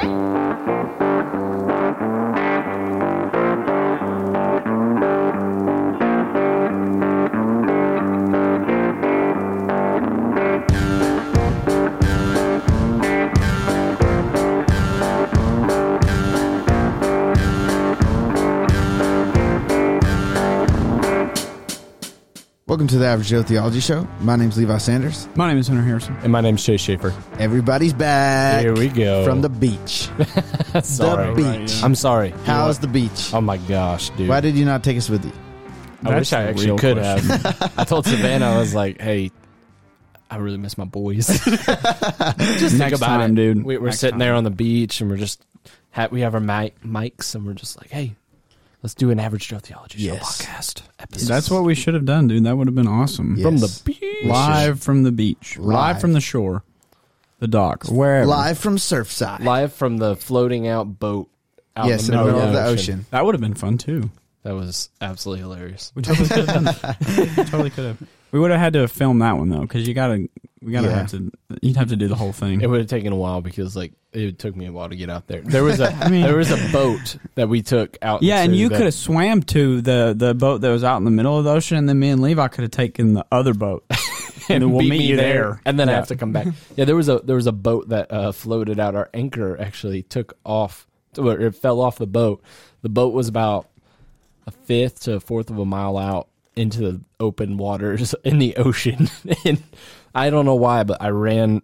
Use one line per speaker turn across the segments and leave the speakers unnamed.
Thank you. To the Average Joe Theology Show. My name's Levi Sanders.
My name is Hunter Harrison.
And my name's Chase Schaefer.
Everybody's back.
Here we go.
From the beach.
sorry.
The beach.
I'm sorry.
How's the beach?
Oh my gosh, dude.
Why did you not take us with you?
I wish I actually could
question.
have. I told Savannah, I was like, hey, I really miss my boys. just think
Next
about
time,
it.
dude.
We, we're
Next
sitting
time.
there on the beach and we're just, ha- we have our mic- mics and we're just like, hey, let's do an Average Joe Theology Show
Yes.
podcast episode.
That's what we should have done, dude. That would have been awesome.
Yeah.
from the beach.
Live from the beach, live.
Live.
from the shore, the docks, wherever.
Live from Surfside.
Live from the floating out boat out
yes,
in the middle,
of the ocean.
That would have been fun too.
That was absolutely hilarious.
We totally could have done that. totally could have. We would have had to film that one though, because you gotta, we gotta
Yeah.
have to. You'd have to do the whole thing.
It would have taken a while because like it took me a while to get out there. There was a
mean-
there was a boat that we took out.
yeah, and you could have swam to the the boat that was out in the middle of the ocean, and then me and Levi could have taken the other boat. and then we'll meet you there,
and then I
Yeah.
have to come back. Yeah, there was a there was a boat that uh, floated out. Our anchor actually took off. Or it fell off the boat. The boat was about a fifth to a fourth of a mile out into the open waters in the ocean, and I don't know why, but I ran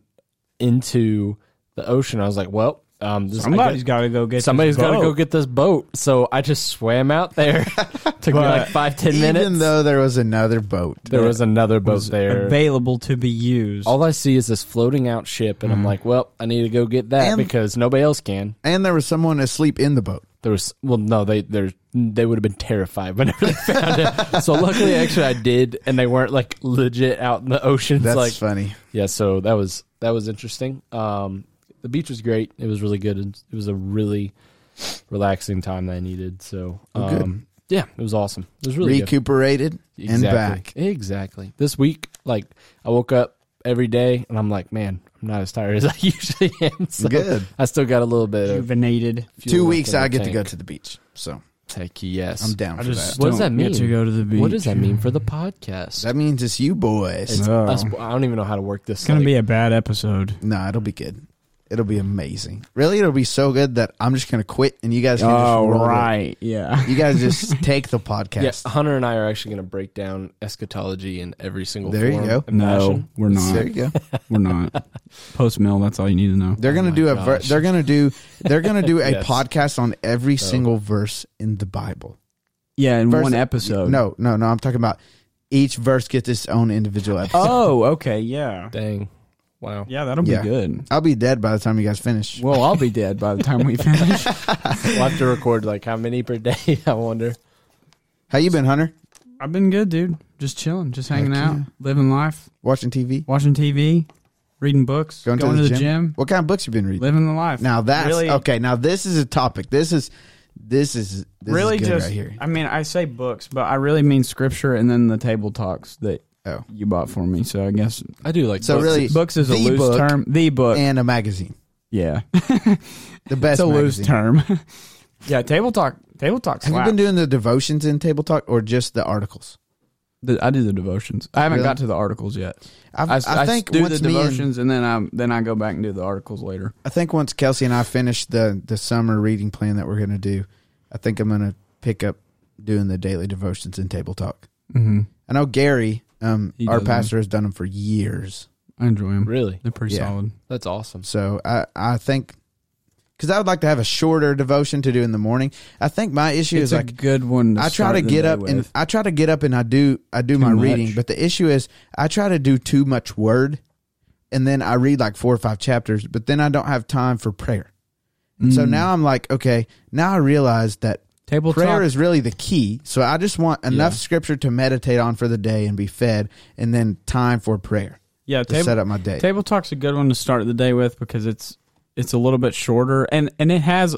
into the ocean. I was like, well. Um, this,
Somebody's
got-
got to go get.
Somebody's got to go get this boat. So I just swam out there. Took me like five, ten minutes.
Even though there was another boat.
there was another boat
was
there.
available to be used.
All I see is this floating out ship, and I'm like, well, I need to go get that
And-
because nobody else can.
and there was someone asleep in the boat.
There was, well, no, they they they would have been terrified whenever they found it. So luckily, actually, I did, and they weren't like legit out in the ocean.
That's
like,
funny.
yeah, so that was that was interesting. Um, the beach was great. It was really good. It was a really relaxing time that I needed. So,
good.
um, yeah, it was awesome. It was really good.
Recuperated and
Exactly.
back.
Exactly. This week, like I woke up every day and I'm like, man, I'm not as tired as I usually am. So
Good.
I still got a little bit of
rejuvenated.
fuel
Two
left
weeks,
in the
I get to
tank.
go to the beach. So
Heck yes.
I'm down
I
for
just
that.
What does
don't
that
get
mean?
to go to the beach.
What does that mean for the podcast?
That means it's you boys.
it's
Oh.
us, I don't even know how to work this.
It's gonna
like-
be a bad episode.
No, it'll be good. It'll be amazing. Really, it'll be so good that I'm just gonna quit and you guys can just
Oh
roll the-
right, yeah.
You guys just take the
yeah,
podcast.
Hunter and I are actually going to break down eschatology in every single
There you
form
go.
and
No,
fashion.
we're not.
There you go.
We're not. Post mill. That's all you need to know.
They're oh gonna
my
do a. Ver-
gosh.
they're gonna do. They're gonna do a
Yes.
podcast on every oh. single verse in the Bible.
Yeah, in
Verse-
one episode.
No, no, no. I'm talking about each verse gets its own individual oh, episode.
Oh, okay. Yeah.
Dang. Wow.
Yeah, that'll
Yeah.
be good.
I'll be dead by the time you guys finish.
Well, I'll be dead by the time we finish.
We'll have to record like how many per day, I wonder.
How you been, Hunter?
I've been good, dude. Just chilling, just hanging
Heck
out,
yeah.
living life,
Watching TV?
watching TV, reading books,
Going,
going,
to, the,
the,
gym?
gym,
What kind of books you been reading?
living the life.
Now that's
really,
okay. Now this is a topic. This is this is this
really
is good
just.
right here.
I mean, I say books, but I really mean scripture and then the table talks that
Oh,
you bought for me. So I guess
I do like
So
books.
really-
books is a
the
loose
book
term. The book,
and a magazine.
yeah,
The best
it's a loose
magazine.
term. yeah, table talk. Table talk.
Have you
slaps.
been doing the devotions in Table Talk or just the articles?
The- I do the devotions. I haven't
Really?
got to the articles yet.
I've,
I,
I,
I
think
do the
once me and,
devotions and, then I then I go back and do the articles later.
I think once Kelsey and I finish the the summer reading plan that we're going to do, I think I'm going to pick up doing the daily devotions in Table Talk.
Mm-hmm.
I know Gary, um,
He
our
does them.
pastor, has done them for years.
I enjoy them.
Really?
They're pretty
Yeah.
solid.
That's awesome.
So I I think because I would like to have a shorter devotion to do in the morning. I think my issue
It's
is
a
like
good one. To
I try
start
to
the
get
day
up and
with.
I try to get up and I do I do my
Too
reading, but the issue is I try to do too much word, and then I read like four or five chapters, but then I don't have time for prayer. And so
Mm.
now I'm like, okay, now I realize that
table
prayer
talk.
is really the key. So I just want enough
Yeah.
scripture to meditate on for the day and be fed, and then time for prayer
yeah,
to
table,
set up my day.
table talk's a good one to start the day with because it's it's a little bit shorter and and it has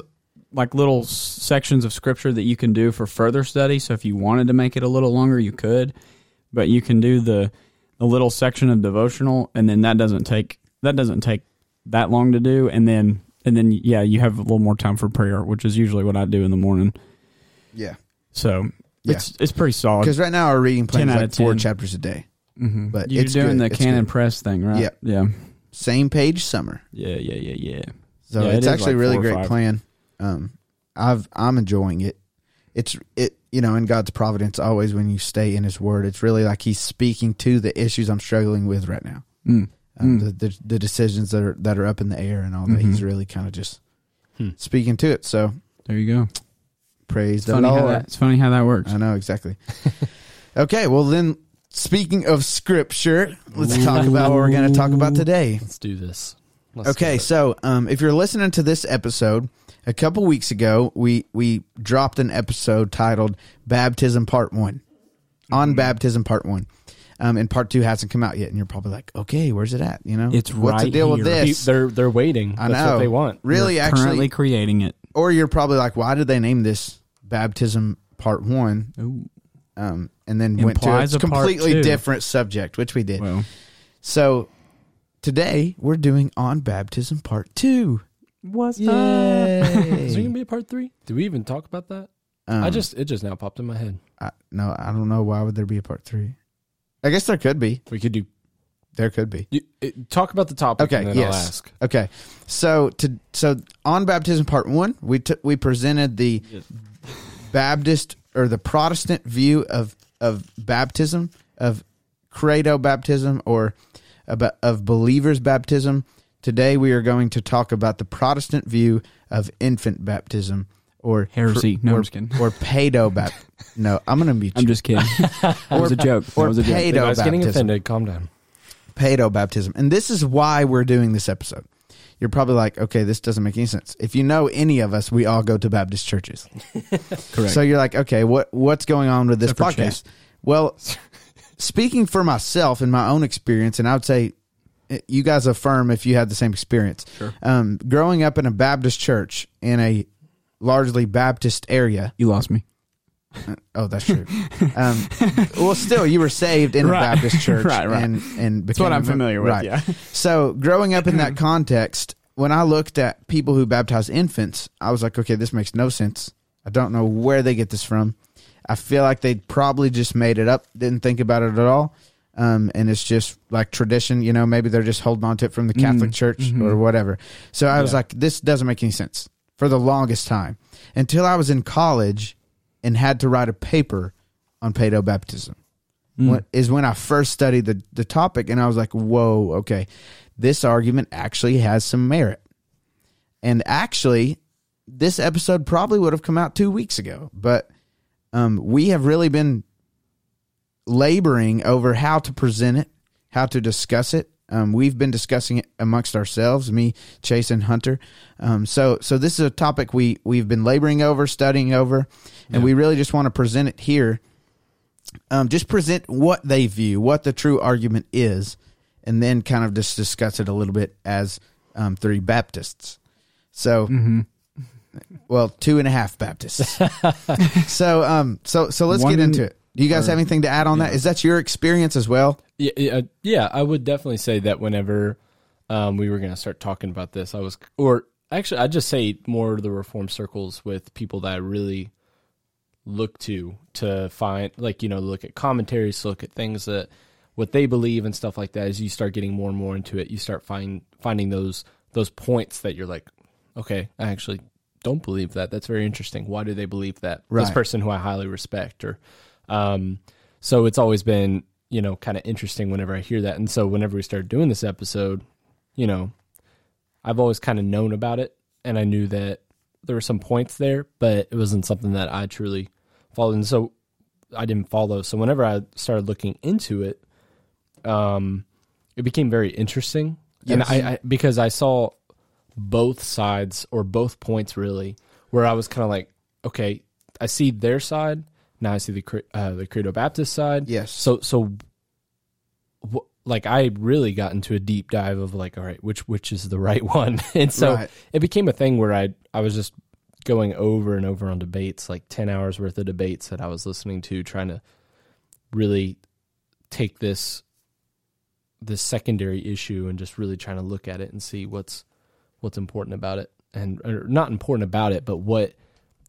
like little sections of scripture that you can do for further study. So if you wanted to make it a little longer, you could, but you can do the the little section of devotional, and then that doesn't take that doesn't take that long to do, and then and then yeah, you have a little more time for prayer, which is usually what I do in the morning.
Yeah.
So
Yeah.
it's it's pretty solid.
Because right now our reading plan
10
is
out
like
of
four chapters a day.
hmm
but
you're
it's
doing
good.
the
It's
Canon
good.
Press thing, right?
Yeah.
yeah,
Same page summer.
yeah, yeah, yeah, yeah.
So
Yeah,
it's
is
actually a really great
five.
plan. Um, I've I'm enjoying it. It's it you know in God's providence always when you stay in His Word, it's really like He's speaking to the issues I'm struggling with right now.
Mm.
Um,
Mm.
the, the the decisions that are that are up in the air and all that.
Mhm.
He's really kind of just
Hmm.
speaking to it. So
There you go.
Praise
It's
the
funny, how
Lord.
that, it's funny how that works.
I know exactly. okay, well then, speaking of Scripture, let's talk about what we're going to talk about today.
Let's do this. Let's
Okay,
do
so um, if you're listening to this episode, a couple weeks ago, we we dropped an episode titled "Baptism Part One" on baptism Part One, um, and Part Two hasn't come out yet. And you're probably like, "Okay, where's it at?" You know,
It's
what's the
right
deal with this?
they're they're waiting.
I
That's
know
what they want.
Really,
We're
actually,
currently creating it.
Or you're probably like, "Why did they name this Baptism Part One?"
Ooh.
Um, and then went to a
a
completely different subject, which we did.
Well,
So today we're doing on baptism part two.
what's up?
Is there
Yay!
gonna be a part three? Did we even talk about that?
Um,
I just it just now popped in my head.
I, no, I don't know. Why would there be a part three? I guess there could be.
We could do
There could be.
you, it, talk about the topic.
Okay,
and then
yes.
I'll ask.
Okay. So to so on baptism part one, we took we presented the Baptist or the Protestant view of of baptism of credo baptism or about of believers baptism. Today we are going to talk about the Protestant view of infant baptism or
Heresy. No,
or,
I'm just kidding.
or pedo baptism. No, I'm going to be
I'm just kidding. that was a joke. That
or
was a joke.
pedo
The guy's getting offended. Calm down.
Pedo baptism. And this is why we're doing this episode. You're probably like, okay, this doesn't make any sense. If you know any of us, we all go to Baptist churches.
Correct.
So you're like, okay, what what's going on with this
Except
podcast? Well, speaking for myself and my own experience, and I would say eh, you guys affirm if you had the same experience.
Sure.
Um, growing up in a Baptist church in a largely Baptist area.
you lost me.
Oh, that's true. um, well, still, you were saved in a Baptist church,
Right, right.
and and
That's what I'm familiar with.
right.
Yeah.
So, growing up in that context, when I looked at people who baptize infants, I was like, okay, this makes no sense. I don't know where they get this from. I feel like they probably just made it up, didn't think about it at all. Um, and it's just like tradition, you know, maybe they're just holding on to it from the Catholic
Mm,
Church
mhm.
or whatever. So I was
Yeah.
like, this doesn't make any sense for the longest time until I was in college and had to write a paper on pedo baptism
Mm.
what, is when I first studied the, the topic, and I was like, whoa, okay, this argument actually has some merit. And actually, this episode probably would have come out two weeks ago, but um, we have really been laboring over how to present it, how to discuss it. Um, we've been discussing it amongst ourselves, me, Chase, and Hunter. Um, so, so this is a topic we we've been laboring over, studying over, and
Yeah.
we really just want to present it here um, just present what they view, what the true argument is, and then kind of just discuss it a little bit as um, three Baptists. So,
Mm-hmm.
well, two and a half Baptists. so, um, so, so let's
One
get into it. Do you guys
or-
have anything to add on that?
yeah.
Is that your experience as well?
Yeah, yeah, yeah, I would definitely say that whenever um, we were going to start talking about this, I was, or actually, I'd just say more the reform circles with people that I really look to to find, like, you know, look at commentaries, look at things that what they believe and stuff like that. As you start getting more and more into it, you start find finding those those points that you're like, okay, I actually don't believe that. That's very interesting. Why do they believe that? This person who I highly respect, or um, so it's always been you know kind of interesting whenever I hear that. And so whenever we started doing this episode, you know, I've always kind of known about it, and I knew that there were some points there, but it wasn't something that I truly followed. And so I didn't follow. So whenever I started looking into it, um, it became very interesting, and I, I because I saw both sides or both points really, where I was kind of like, okay, I see their side. Now I see the uh, the Credo Baptist side.
Yes.
So so, wh- like I really got into a deep dive of like, all right, which which is the right one, and so
Right.
it became a thing where I I was just going over and over on debates, like ten hours worth of debates that I was listening to, trying to really take this this secondary issue and just really trying to look at it and see what's what's important about it. and or not important about it, but what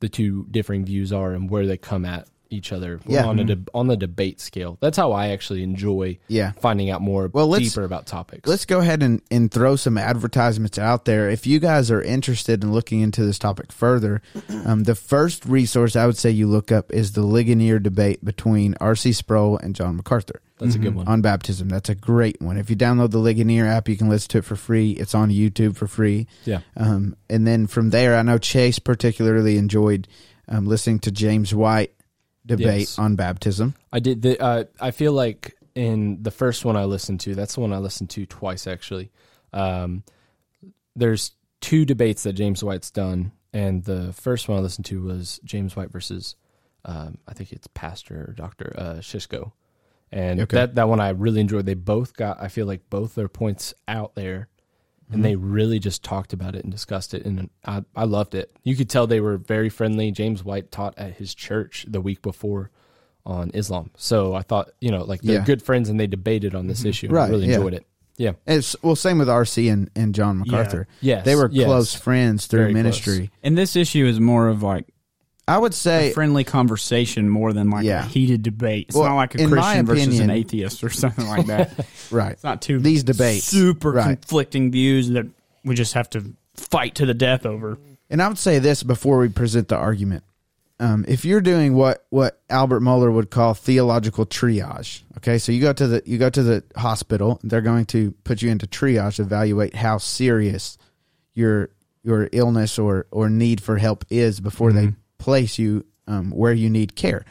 the two differing views are and where they come at each other
Yeah.
on a de- on the debate scale. That's how I actually enjoy
Yeah.
finding out more
Well, let's-
deeper about topics.
Let's go ahead and, and throw some advertisements out there. If you guys are interested in looking into this topic further, um, the first resource I would say you look up is the Ligonier debate between R.C. Sproul and John MacArthur
That's a good one.
on baptism. That's a great one. If you download the Ligonier app, you can listen to it for free. It's on YouTube for free.
Yeah.
Um, and then from there, I know Chase particularly enjoyed um, listening to James White debate
Yes.
on baptism.
I did. The, uh, I feel like in the first one I listened to, that's the one I listened to twice actually. Um, there's two debates that James White's done, and the first one I listened to was James White versus, um, I think it's Pastor or Doctor uh, Shishko, and
Okay.
that that one I really enjoyed. They both got, I feel like both their points out there, and they really just talked about it and discussed it, and I I loved it. You could tell they were very friendly. James White taught at his church the week before on Islam. So I thought, you know, like they're
Yeah.
good friends and they debated on this mm-hmm. issue.
Right,
I really
yeah.
enjoyed it. Yeah.
It's well, same with R.C. and, and John MacArthur.
Yes.
They were
yes.
close friends through
Very
ministry.
And this issue is more of like
I would
a
say
friendly conversation more than like
Yeah.
a heated debate. It's
Well,
not like a Christian versus an atheist or something like that.
Right.
It's not two
These debates,
super
right.
conflicting views that we just have to fight to the death over.
And I would say this before we present the argument. Um, if you're doing what, what Albert Mohler would call theological triage, okay, so you go to the you go to the hospital, they're going to put you into triage, to evaluate how serious your your illness or or need for help is before they place you um, where you need care.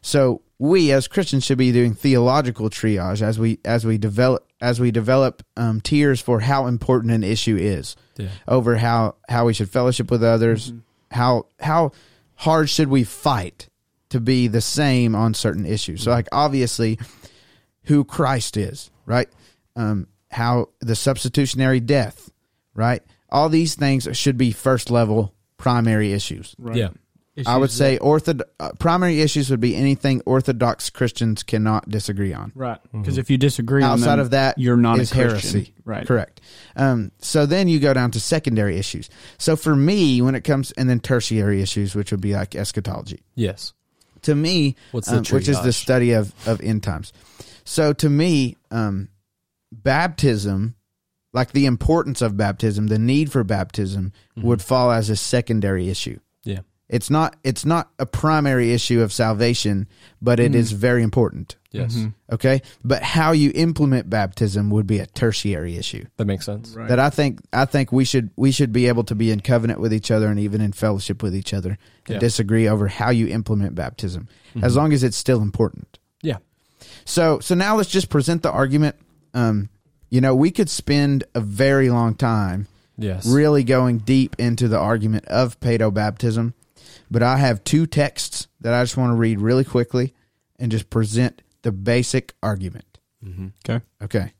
So we as Christians should be doing theological triage as we as we develop as we develop um, tiers for how important an issue is
Yeah.
over how how we should fellowship with others, how how hard should we fight to be the same on certain issues. So like obviously who Christ is, right? Um how the substitutionary death, right? All these things should be first level primary issues.
Right.
Yeah.
I would say ortho uh, primary issues would be anything orthodox Christians cannot disagree on.
right because if you disagree on
Outside
them,
of that,
you're not
is
a Christian.
heresy.
Right.
Correct. Um, so then you go down to secondary issues. So for me, when it comes, and then tertiary issues, which would be like eschatology.
Yes.
To me,
What's the
um, which is the study of, of end times. So to me, um, baptism, like the importance of baptism, the need for baptism,
Mm-hmm.
would fall as a secondary issue.
Yeah.
It's not. It's not a primary issue of salvation, but it is very important.
Yes.
Okay, but how you implement baptism would be a tertiary issue
That makes sense.
Right.
that I think I think we should we should be able to be in covenant with each other and even in fellowship with each other and
Yeah. Mm-hmm.
disagree over how you implement baptism as long as it's still important.
Yeah.
So so now let's just present the argument. Um, you know, we could spend a very long time
Yes.
really going deep into the argument of pedo baptism, but I have two texts that I just want to read really quickly and just present the basic argument. Mm-hmm.
Okay.
Okay.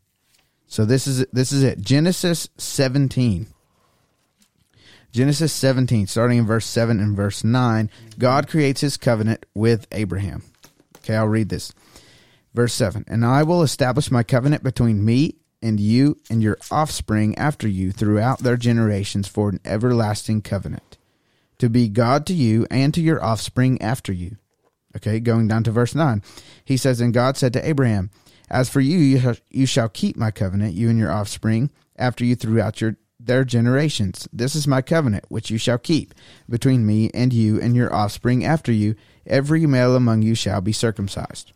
So this is this is it. Genesis 17. Genesis 17 starting in verse 7 and verse 9, God creates his covenant with Abraham. Okay, I'll read this. Verse 7. And I will establish my covenant between me and you and your offspring after you throughout their generations for an everlasting covenant, to be God to you and to your offspring after you. Okay, going down to verse 9. He says, And God said to Abraham, As for you, you shall, you shall keep my covenant, you and your offspring, after you throughout your their generations. This is my covenant, which you shall keep between me and you and your offspring after you. Every male among you shall be circumcised.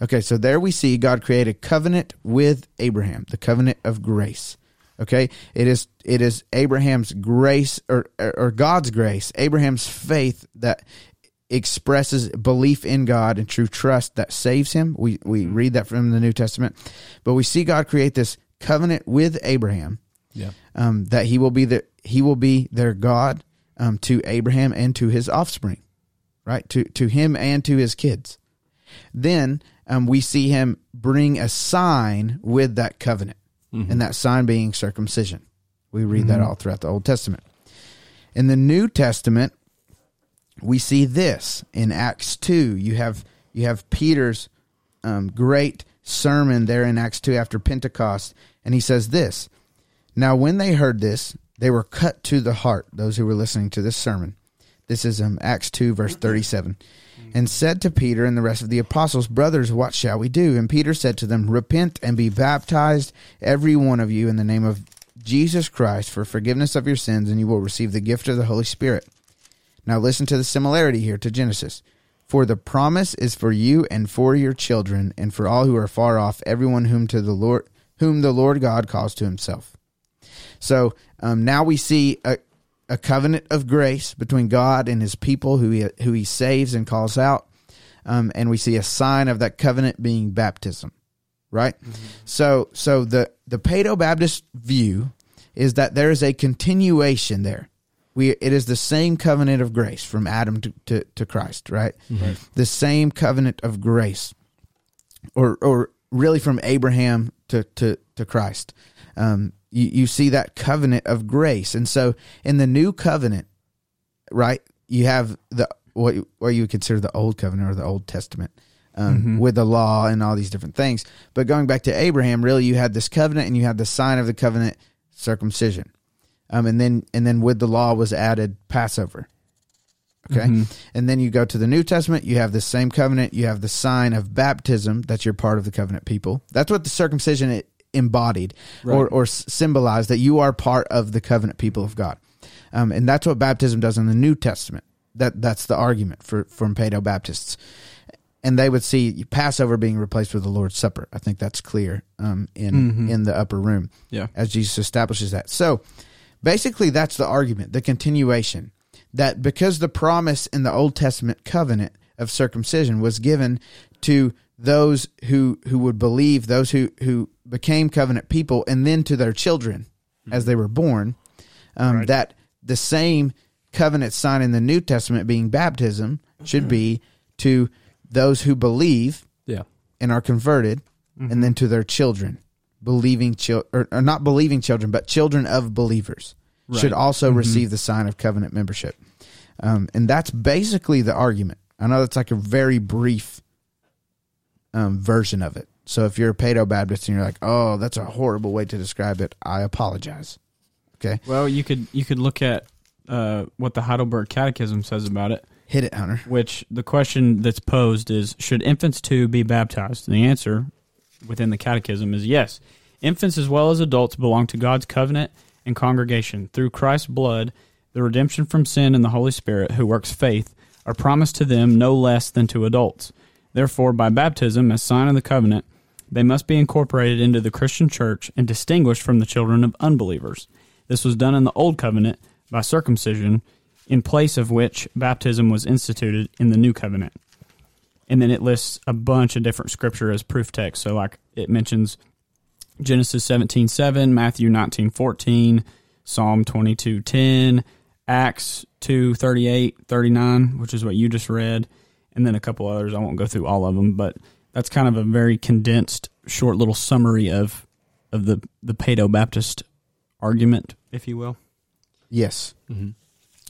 Okay, so there we see God create a covenant with Abraham, the covenant of grace. Okay, it is it is Abraham's grace or or God's grace, Abraham's faith that expresses belief in God and true trust that saves him. We we read that from the New Testament, but we see God create this covenant with Abraham
Yeah.
um, that he will be the he will be their God um, to Abraham and to his offspring, right? To to him and to his kids. Then um, we see him bring a sign with that covenant, and that sign being circumcision. We read that all throughout the Old Testament. In the New Testament, we see this in Acts two. You have you have Peter's um, great sermon there in Acts two after Pentecost, and he says this. Now, when they heard this, they were cut to the heart, those who were listening to this sermon. This is um, Acts 2, verse 37. And said to Peter and the rest of the apostles, Brothers, what shall we do? And Peter said to them, Repent and be baptized, every one of you, in the name of Jesus Christ, for forgiveness of your sins, and you will receive the gift of the Holy Spirit. Now listen to the similarity here to Genesis. For the promise is for you and for your children, and for all who are far off, everyone whom to the Lord whom the Lord God calls to himself. So um, now we see a, a covenant of grace between God and his people who he, who he saves and calls out. Um, and we see a sign of that covenant being baptism, right? So, so the, the Paedo Baptist view is that there is a continuation there. We, it is the same covenant of grace from Adam to, to, to Christ, right? The same covenant of grace, or, or really from Abraham to, to, to Christ. Um, you, you see that covenant of grace. And so in the new covenant, right, you have the what, what you would consider the old covenant or the Old Testament um, with the law and all these different things. But going back to Abraham, really, you had this covenant and you had the sign of the covenant, circumcision. Um, and then and then with the law was added Passover. Okay. And then you go to the New Testament, you have the same covenant, you have the sign of baptism, that you're part of the covenant people. That's what the circumcision embodied or, or symbolized that you are part of the covenant people of God. Um, and that's what baptism does in the New Testament. That that's the argument for from Paedo Baptists. And they would see Passover being replaced with the Lord's Supper. I think that's clear um, in in the upper room
Yeah.
as Jesus establishes that. So basically, that's the argument, the continuation that because the promise in the Old Testament covenant of circumcision was given to those who who would believe, those who who became covenant people, and then to their children as they were born, um, that the same covenant sign in the New Testament, being baptism, should be to those who believe
Yeah.
and are converted, and then to their children, believing children or, or not believing children, but children of believers should also receive the sign of covenant membership. Um, and that's basically the argument. I know that's like a very brief um, version of it. So if you're a Paedo Baptist and you're like, "Oh, that's a horrible way to describe it," I apologize. Okay,
Well, you could you could look at uh, what the Heidelberg Catechism says about it.
hit it, Hunter.
Which the question that's posed is: Should infants too be baptized? And the answer within the Catechism is yes. Infants as well as adults belong to God's covenant and congregation through Christ's blood. The redemption from sin and the Holy Spirit, who works faith, are promised to them no less than to adults. Therefore, by baptism, as sign of the covenant, they must be incorporated into the Christian church and distinguished from the children of unbelievers. This was done in the Old Covenant by circumcision, in place of which baptism was instituted in the New Covenant. And then it lists a bunch of different scripture as proof text. So, like, it mentions Genesis seventeen seven, Matthew nineteen fourteen, Psalm twenty two ten, Acts two thirty eight thirty nine, which is what you just read, and then a couple others. I won't go through all of them, but that's kind of a very condensed, short little summary of of the the Paedo Baptist argument, if you will.
Yes.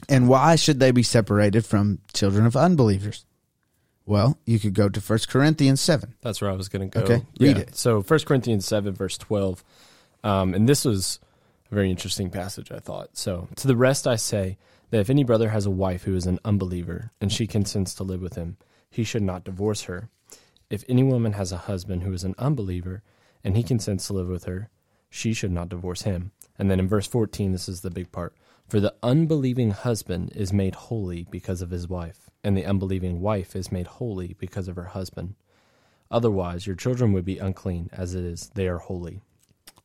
And why should they be separated from children of unbelievers? Well, you could go to 1 Corinthians 7.
That's where I was going to go.
Okay, read
Yeah.
it.
So 1 Corinthians 7, verse 12. Um, and this was a very interesting passage, I thought. So, to the rest I say that if any brother has a wife who is an unbeliever and she consents to live with him, he should not divorce her. If any woman has a husband who is an unbeliever and he consents to live with her, she should not divorce him. And then in verse 14, this is the big part. For the unbelieving husband is made holy because of his wife, and the unbelieving wife is made holy because of her husband. Otherwise, your children would be unclean, as it is they are holy.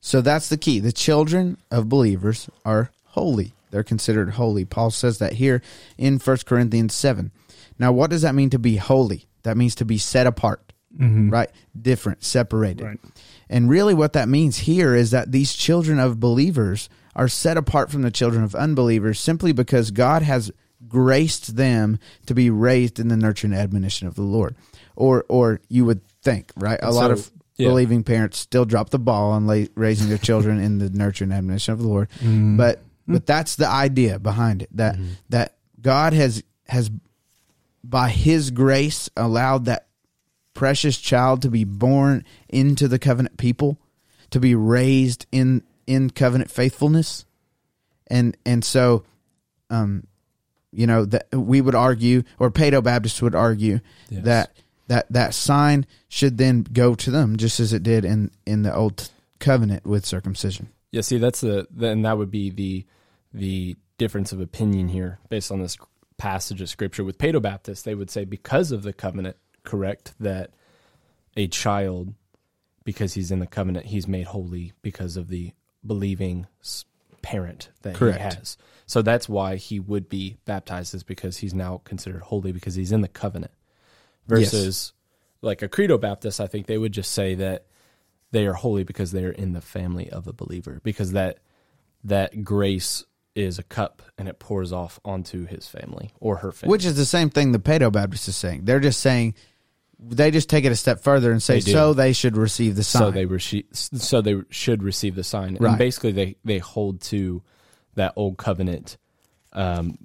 So that's the key. The children of believers are holy. They're considered holy. Paul says that here in 1 Corinthians 7. Now, what does that mean to be holy? That means to be set apart, mm-hmm. right? Different, separated.
Right.
And really, what that means here is that these children of believers are set apart from the children of unbelievers simply because God has graced them to be raised in the nurture and admonition of the Lord. Or, or you would think, right? A lot of
yeah.
believing parents still drop the ball on la- raising their children in the nurture and admonition of the Lord. Mm-hmm. But, but that's the idea behind it that that God has has by His grace allowed that precious child to be born into the covenant people, to be raised in in covenant faithfulness, and and so, um, you know that we would argue, or Paedo Baptists would argue
Yes.
that that that sign should then go to them, just as it did in in the old covenant with circumcision.
Yeah, see, that's the then that would be the the difference of opinion here based on this passage of scripture. With Paedo Baptists, they would say because of the covenant, correct, that a child, because he's in the covenant, he's made holy because of the believing parent that
Correct.
he has. So that's why he would be baptized, is because he's now considered holy because he's in the covenant.
Yes.
Versus like a credo Baptist, I think they would just say that they are holy because they are in the family of a believer because that that grace is a cup and it pours off onto his family or her family.
Which is the same thing the Paedo Baptist is saying. They're just saying they just take it a step further and say
They do.
so they should receive the sign.
so they rece- so they should receive the sign.
Right.
And basically they they hold to that old covenant um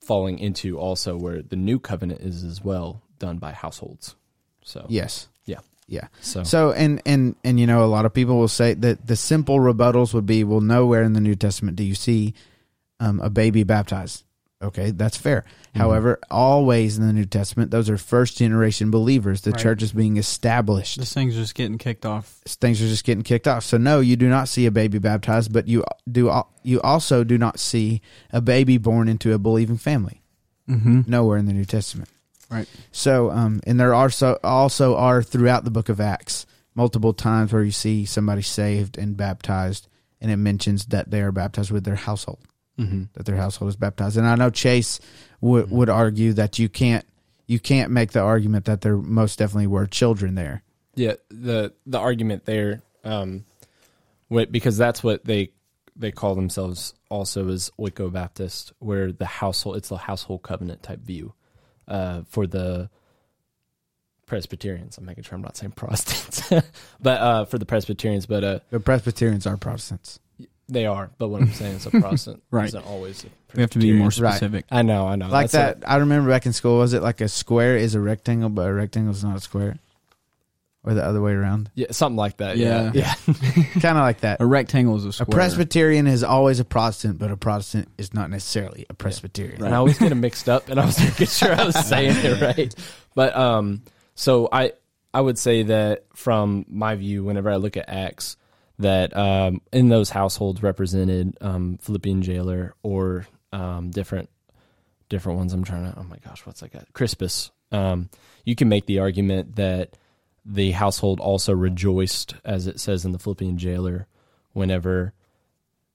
falling into also where the new covenant is as well done by households. So
yes.
yeah.
Yeah.
So,
So and and and you know a lot of people will say that the simple rebuttals would be well nowhere in the New Testament do you see um, a baby baptized. Okay, that's fair. However, always in the New Testament, those are first generation believers. The
Right.
church is being established.
This thing's just getting kicked off.
Things are just getting kicked off. So no, you do not see a baby baptized, but you do. You also do not see a baby born into a believing family.
Mm-hmm.
Nowhere in the New Testament.
Right.
So, um, and there are so also are throughout the book of Acts multiple times where you see somebody saved and baptized, and it mentions that they are baptized with their household,
mhm.
that their household is baptized. And I know Chase would would argue that you can't you can't make the argument that there most definitely were children there.
Yeah, the the argument there, um, because that's what they they call themselves also as Oiko Baptist, where the household it's the household covenant type view uh, for the Presbyterians. I'm making sure I'm not saying Protestants, but uh, for the Presbyterians, but uh,
The Presbyterians are Protestants.
They are. But what I'm saying is a Protestant
Right.
isn't always. A
We have to be more
Presbyterian.
Right.
specific.
I know, I know.
like
That's
that, I remember back in school. Was it like a square is a rectangle, but a rectangle is not a square, or the other way around?
yeah, something like that. Yeah,
Yeah.
yeah.
kind of like that.
A rectangle is a square.
A
square.
Presbyterian is always a Protestant, but a Protestant is not necessarily a Presbyterian.
And I always get them mixed up, and I was making sure I was saying it right. But um, so I I would say that from my view, whenever I look at Acts, that um, in those households represented um, Philippian jailer or um, different different ones. I'm trying to. Oh my gosh, what's that guy? Crispus. Um, you can make the argument that the household also rejoiced, as it says in the Philippian jailer, whenever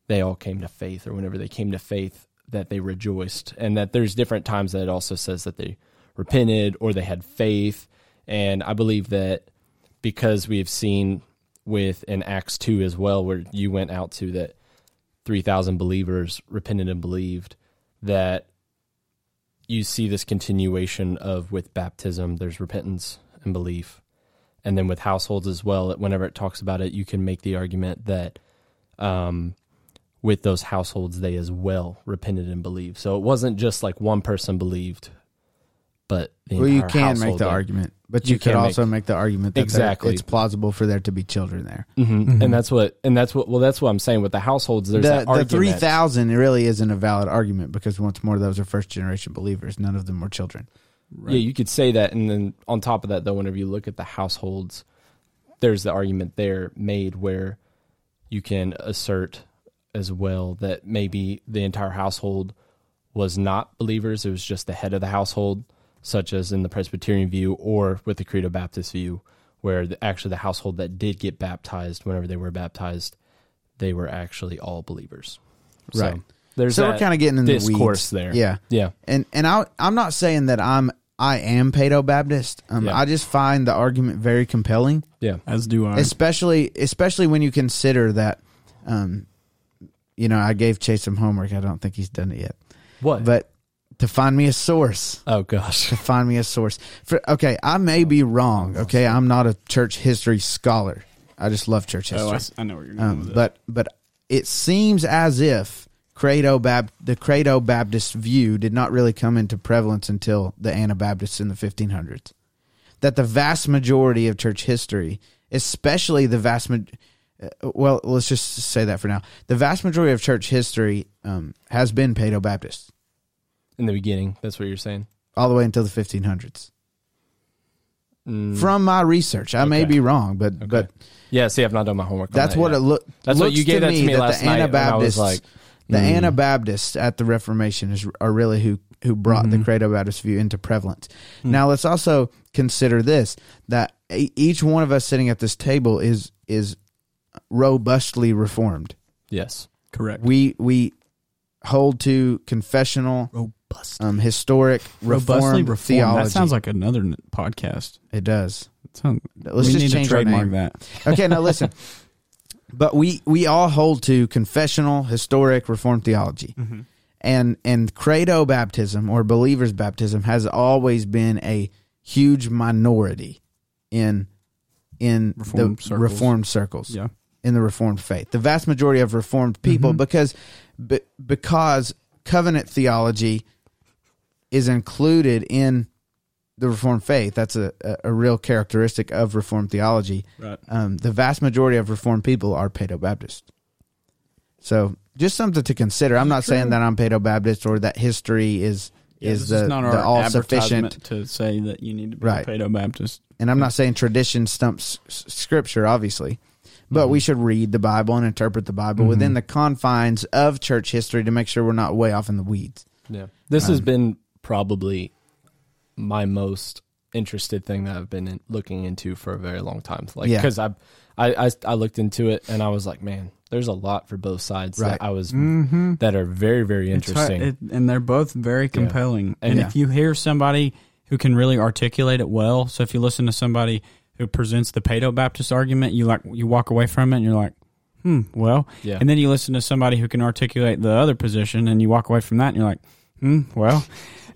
they all came to faith, or whenever they came to faith, that they rejoiced, and that there's different times that it also says that they repented or they had faith, and I believe that because we've seen with in Acts two as well, where you went out to that three thousand believers repented and believed, that you see this continuation of with baptism, there's repentance and belief. And then with households as well, whenever it talks about it, you can make the argument that um, with those households, they as well repented and believed. So it wasn't just like one person believed, but
Well, you can make the
did.
argument, but
You
you, could also make, the argument that
Exactly.
it's plausible for there to be children there.
Mhm.
Mhm.
And that's what, and that's what, well, that's what I'm saying with the households. There's
the
that
the three thousand really isn't a valid argument because once more those are first generation believers. None of them were children.
Right.
Yeah, you could say that, and then on top of that, though, whenever you look at the households, there's the argument there made where you can assert as well that maybe the entire household was not believers; it was just the head of the household, such as in the Presbyterian view or with the Credo Baptist view, where the, actually the household that did get baptized, whenever they were baptized, they were actually all believers.
Right.
So there's
so
that
we're kind of getting in the
discourse
weeds
there.
Yeah,
Yeah.
and and I I'm not saying that I'm I am Paedo Baptist. Um,
Yeah.
I just find the argument very compelling.
Yeah.
As do I.
especially especially when you consider that um you know i gave chase some homework i don't think he's done it yet
What?
but to find me a source.
Oh gosh.
to find me a source. For okay i may be wrong okay? I'm not a church history scholar. I just love church history
oh, I, s- I know where you're going
um,
with it.
but but it seems as if credo Bab- the credo baptist view did not really come into prevalence until the anabaptists in the 1500s that the vast majority of church history especially the vast ma- uh, well, let's just say that for now. The vast majority of church history um, has been Paedo Baptist
In the beginning, that's what you're saying.
all the way until the 1500s.
Mm,
From my research, I may be wrong, but
Okay.
but
yeah, see, I've not done my homework. on
that's
that
what
yet.
it looked.
That's what you gave that to me
that
last
the
night, and I was
Anabaptists,
like,
the
mm.
Anabaptists at the Reformation is are really who who brought the
Mhm.
Credo Baptist view into prevalence.
Hmm.
Now let's also consider this: that e- each one of us sitting at this table is is robustly reformed.
Yes.
Correct.
We we hold to confessional,
Robust.
um, historic,
Robustly
reformed,
reformed.
theology.
That sounds like another n- podcast.
it does.
That sounds-
Let's
we
just
need
change
to
our
trademark
name.
that.
Okay, now listen. But we we all hold to confessional, historic, reformed theology. and and credo baptism or believers baptism has always been a huge minority in in
Reformed
the
circles.
reformed circles
Yeah.
in the reformed faith the vast majority of reformed people
Mhm.
because be, because covenant theology is included in the reformed faith that's a, a, a real characteristic of reformed theology
Right.
um, the vast majority of reformed people are Paedo Baptist. So just something to consider. I'm not saying that I'm Paedo Baptist or that history is
Yeah,
is the,
not
the all sufficient
to say that you need to be
Right.
a Paedo Baptist.
and I'm not saying tradition stumps scripture, obviously, but
Mm-hmm.
we should read the Bible and interpret the Bible
Mhm.
within the confines of church history to make sure we're not way off in the weeds.
Yeah. This has
Um,
been probably my most interested thing that I've been in, looking into for a very long time. Like,
Yeah.
because I, I, I looked into it and I was like, man, there's a lot for both sides
Right.
that I was
Mm-hmm.
that are very, very interesting.
It, and they're both very compelling. And
And-
if you hear somebody who can really articulate it well, so if you listen to somebody who presents the Paedo Baptist argument, you like you walk away from it and you're like, hmm, well.
yeah.
And then you listen to somebody who can articulate the other position and you walk away from that and you're like, hmm, well.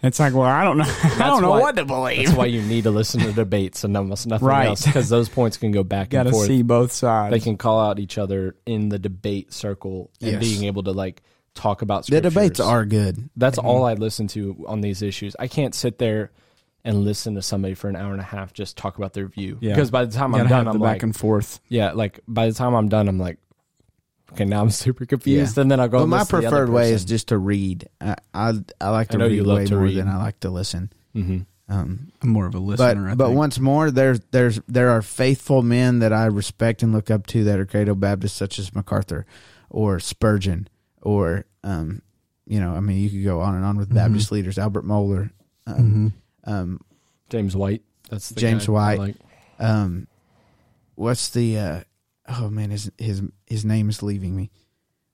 It's like, well, I don't know. I don't know
why-
what to believe.
That's why you need to listen to debates and almost nothing
Right.
else because those points can go back
Got
and forth.
see both sides.
They can call out each other in the debate circle and
Yes.
being able to like talk about
The debates are good.
That's all I listen to on these issues. I can't sit there and listen to somebody for an hour and a half just talk about their view.
Yeah.
Because by the time
You
I'm done, I'm
the
like,
back and forth.
yeah, like by the time I'm done, I'm like, okay, now I'm super confused. And then I'll go.
But
and
my
listen the other
preferred way is just to read. I I, I like to
I know
read
you love
way
to
more
read.
than I like to listen.
Mhm.
Um,
I'm more of a
but
listener. I
but once more, there's there's there are faithful men that I respect and look up to that are Credo Baptists, such as MacArthur or Spurgeon, or um, you know, I mean, you could go on and on with
Mhm.
Baptist leaders, Albert Mohler, um,
Mhm.
um,
James White. That's the
James White.
Like.
um, what's the uh, oh man, his his his name is leaving me.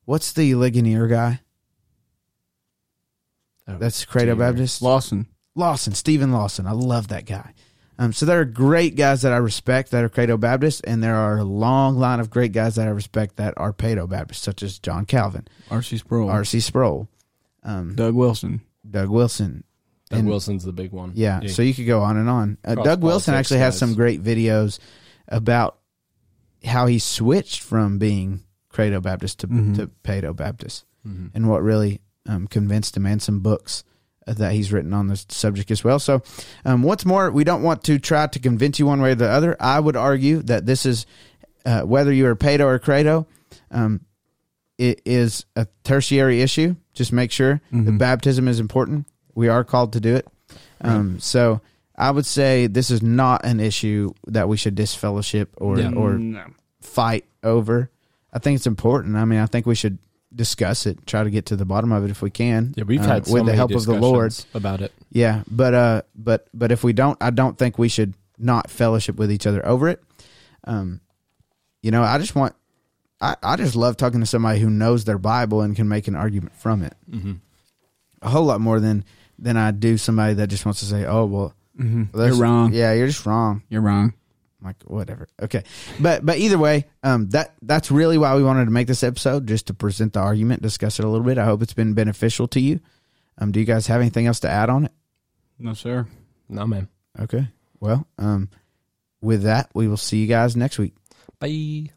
What's the Ligonier guy?
Oh,
That's Credo
Ligonier.
Baptist.
Lawson.
Lawson, Steven Lawson. I love that guy. Um, so there are great guys that I respect that are Credo Baptist, and there are a long line of great guys that I respect that are Paedo Baptist, such as John Calvin,
R.C. Sproul.
R.C. Sproul, um,
Doug Wilson.
Doug Wilson.
Doug
and-
Wilson's the big one.
Yeah, so you could go on and on. Uh, Doug Wilson
politics
actually has
guys.
some great videos about how he switched from being Credo Baptist to,
Mhm.
to Paedo Baptist
Mhm.
and what really um, convinced him, and some books uh, that he's written on this subject as well. So, um, what's more, we don't want to try to convince you one way or the other. I would argue that this is uh, whether you are Paedo or Credo, um, it is a tertiary issue. Just make sure that
Mhm.
baptism is important. We are called to do it. Um, so, I would say this is not an issue that we should disfellowship or
Yeah.
or
No.
Fight over. I think it's important. I mean, I think we should discuss it, try to get to the bottom of it if we can.
Yeah, we've
uh,
had so
with the
many
help of the Lord.
about it.
Yeah, but uh, but but if we don't, I don't think we should not fellowship with each other over it. Um, you know, I just want, I I just love talking to somebody who knows their Bible and can make an argument from it.
Mm-hmm.
A whole lot more than than I do somebody that just wants to say, oh well,
Mhm.
there's-
You're wrong.
Yeah, you're just wrong.
You're wrong.
Like whatever. Okay, but but either way, um, that that's really why we wanted to make this episode, just to present the argument, discuss it a little bit. I hope it's been beneficial to you. Um, do you guys have anything else to add on it?
No, sir.
No, man.
Okay, well, um, with that, we will see you guys next week.
Bye.